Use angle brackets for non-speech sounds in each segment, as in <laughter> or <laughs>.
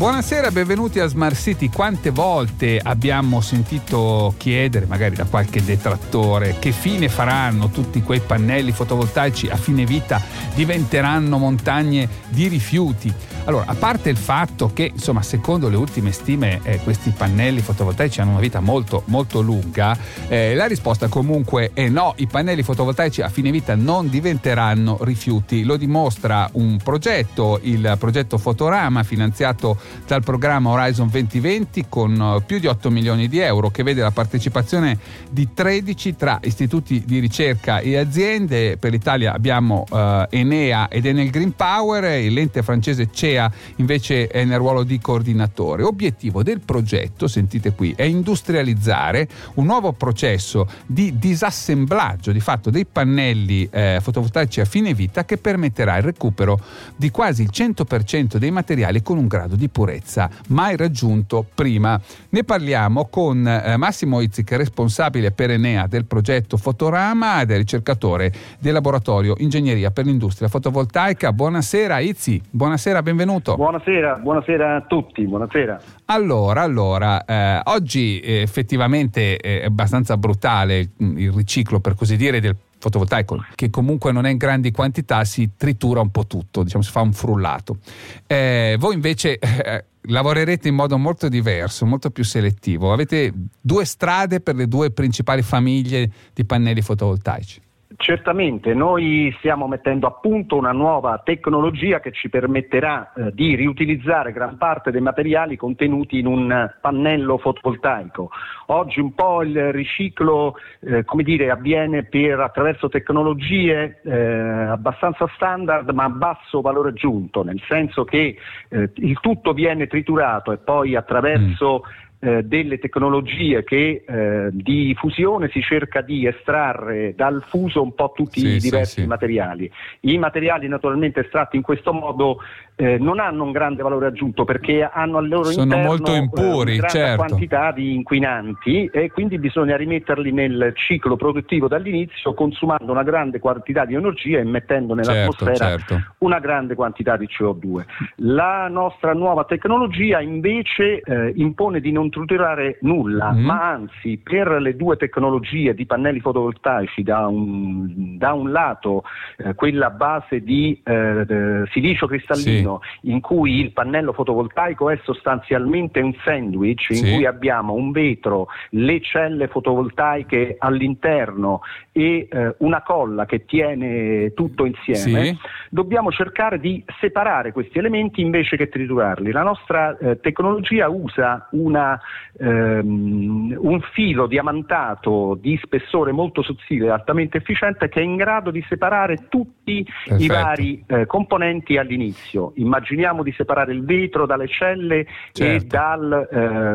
Buonasera, benvenuti a Smart City. Quante volte abbiamo sentito chiedere, magari da qualche detrattore, che fine faranno tutti quei pannelli fotovoltaici a fine vita? Diventeranno montagne di rifiuti? Allora, a parte il fatto che, insomma, secondo le ultime stime, eh, questi pannelli fotovoltaici hanno una vita molto, molto lunga, eh, la risposta comunque è no, i pannelli fotovoltaici a fine vita non diventeranno rifiuti. Lo dimostra un progetto, il progetto Fotorama, finanziato dal programma Horizon 2020 con eh, più di 8 milioni di euro, che vede la partecipazione di 13 tra istituti di ricerca e aziende. Per l'Italia abbiamo eh, Enea ed Enel Green Power, l'ente francese CEA invece è nel ruolo di coordinatore. Obiettivo del progetto, sentite qui, è industrializzare un nuovo processo di disassemblaggio di fatto dei pannelli eh, fotovoltaici a fine vita che permetterà il recupero di quasi il 100% dei materiali con un grado di purezza mai raggiunto prima. Ne parliamo con eh, Massimo Izzic, responsabile per Enea del progetto Fotorama ed è ricercatore del laboratorio Ingegneria per l'industria fotovoltaica. Buonasera Izzi, buonasera, benvenuto. Buonasera, buonasera a tutti, buonasera. Allora, allora eh, oggi eh, effettivamente è abbastanza brutale il riciclo, per così dire, del fotovoltaico, che comunque non è in grandi quantità, si tritura un po' tutto, diciamo, si fa un frullato. Eh, voi invece <laughs> eh, lavorerete in modo molto diverso, molto più selettivo. Avete due strade per le due principali famiglie di pannelli fotovoltaici. Certamente, noi stiamo mettendo a punto una nuova tecnologia che ci permetterà eh, di riutilizzare gran parte dei materiali contenuti in un pannello fotovoltaico. Oggi un po' il riciclo eh, dire, avviene per, attraverso tecnologie eh, abbastanza standard ma a basso valore aggiunto, nel senso che eh, il tutto viene triturato e poi attraverso mm eh, delle tecnologie che eh, di fusione si cerca di estrarre dal fuso un po' tutti sì, i diversi sì, sì. materiali. I materiali naturalmente estratti in questo modo eh, non hanno un grande valore aggiunto perché hanno al loro Sono interno molto impuri, eh, una certo. quantità di inquinanti e quindi bisogna rimetterli nel ciclo produttivo dall'inizio consumando una grande quantità di energia e mettendo nell'atmosfera certo, certo. una grande quantità di CO2. La nostra nuova tecnologia invece eh, impone di non triturare nulla, mm-hmm. ma anzi per le due tecnologie di pannelli fotovoltaici da un, da un lato eh, quella base di eh, silicio cristallino sì in cui il pannello fotovoltaico è sostanzialmente un sandwich sì. in cui abbiamo un vetro, le celle fotovoltaiche all'interno e eh, una colla che tiene tutto insieme, sì. dobbiamo cercare di separare questi elementi invece che triturarli. La nostra eh, tecnologia usa una, ehm, un filo diamantato di spessore molto sottile e altamente efficiente che è in grado di separare tutti Perfetto. i vari eh, componenti all'inizio immaginiamo di separare il vetro dalle celle certo. e dal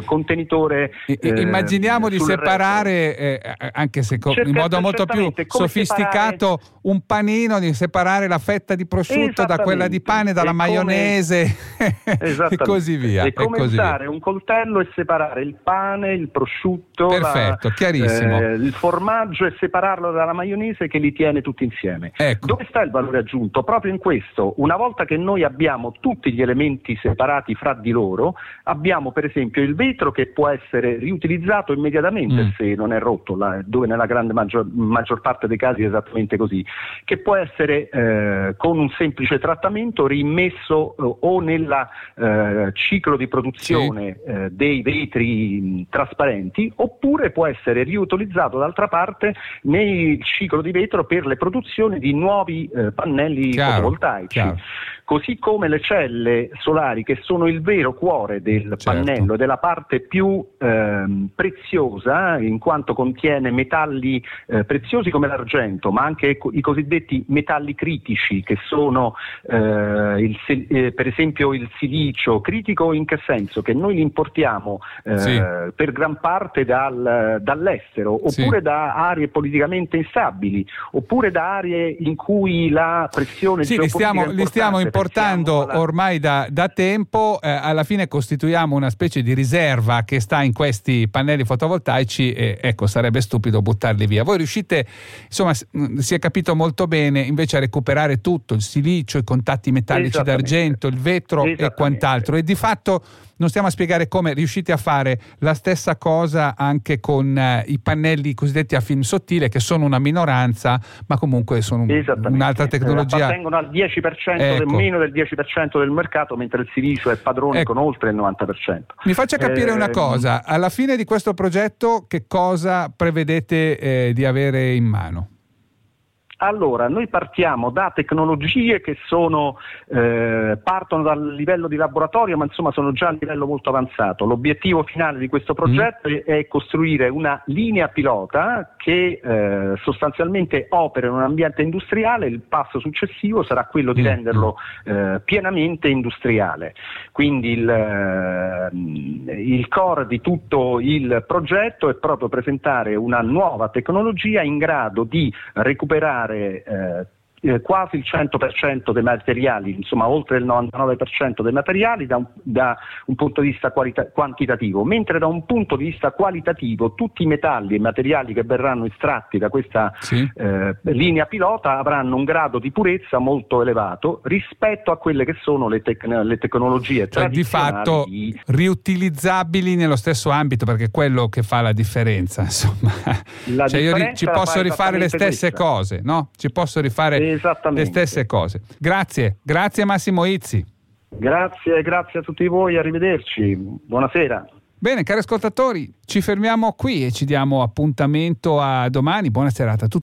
eh, contenitore. I, eh, immaginiamo di separare, eh, anche se co- in modo molto più sofisticato, separare... un panino, di separare la fetta di prosciutto da quella di pane, dalla e maionese <laughs> e così via. È come usare un coltello e separare il pane, il prosciutto, Perfetto, la, eh, il formaggio e separarlo dalla maionese che li tiene tutti insieme. Ecco. Dove sta il valore aggiunto? Proprio in questo. Una volta che noi abbiamo tutti gli elementi separati fra di loro, abbiamo per esempio il vetro che può essere riutilizzato immediatamente mm. se non è rotto, la, dove nella grande maggior, maggior, parte dei casi è esattamente così, che può essere eh, con un semplice trattamento rimesso eh, o nel eh, ciclo di produzione sì. Eh, dei vetri mh, trasparenti oppure può essere riutilizzato d'altra parte nel ciclo di vetro per le produzioni di nuovi eh, pannelli chiaro, fotovoltaici. Chiaro così come le celle solari che sono il vero cuore del certo. pannello, della parte più ehm, preziosa in quanto contiene metalli eh, preziosi come l'argento, ma anche i cosiddetti metalli critici che sono eh, il, eh, per esempio il silicio critico in che senso? Che noi li importiamo eh, sì. per gran parte dal, dall'estero oppure sì. da aree politicamente instabili oppure da aree in cui la pressione sì, li stiamo, li stiamo portando ormai da, da tempo, eh, alla fine costituiamo una specie di riserva che sta in questi pannelli fotovoltaici, eh, ecco, sarebbe stupido buttarli via. Voi riuscite, insomma, si è capito molto bene, invece a recuperare tutto, il silicio, i contatti metallici d'argento, il vetro e quant'altro. E di fatto non stiamo a spiegare come riuscite a fare la stessa cosa anche con eh, i pannelli cosiddetti a film sottile, che sono una minoranza, ma comunque sono un'altra tecnologia. Appartengono al 10%, ecco. del, meno del 10% del mercato, mentre il silicio è padrone ecco. con oltre il 90%. Mi faccia capire eh, una cosa, alla fine di questo progetto che cosa prevedete eh, di avere in mano? Allora, noi partiamo da tecnologie che sono, eh, partono dal livello di laboratorio, ma insomma sono già a livello molto avanzato. L'obiettivo finale di questo progetto mm. è costruire una linea pilota che eh, sostanzialmente opera in un ambiente industriale. Il passo successivo sarà quello di mm. renderlo eh, pienamente industriale. Quindi il, eh, il core di tutto il progetto è proprio presentare una nuova tecnologia in grado di recuperare eh, eh, quasi il 100% dei materiali, insomma oltre il 99% dei materiali da un, da un punto di vista qualita- quantitativo, mentre da un punto di vista qualitativo tutti i metalli e materiali che verranno estratti da questa sì. eh, linea pilota avranno un grado di purezza molto elevato rispetto a quelle che sono le, tec- le tecnologie cioè, di fatto riutilizzabili nello stesso ambito perché è quello che fa la differenza <laughs> insomma la cioè io ci posso rifare le stesse questa. cose no? ci posso rifare le stesse cose. Grazie, grazie Massimo Izzi. Grazie, grazie a tutti voi, arrivederci, buonasera. Bene, cari ascoltatori, ci fermiamo qui e ci diamo appuntamento a domani. Buona serata a tutti.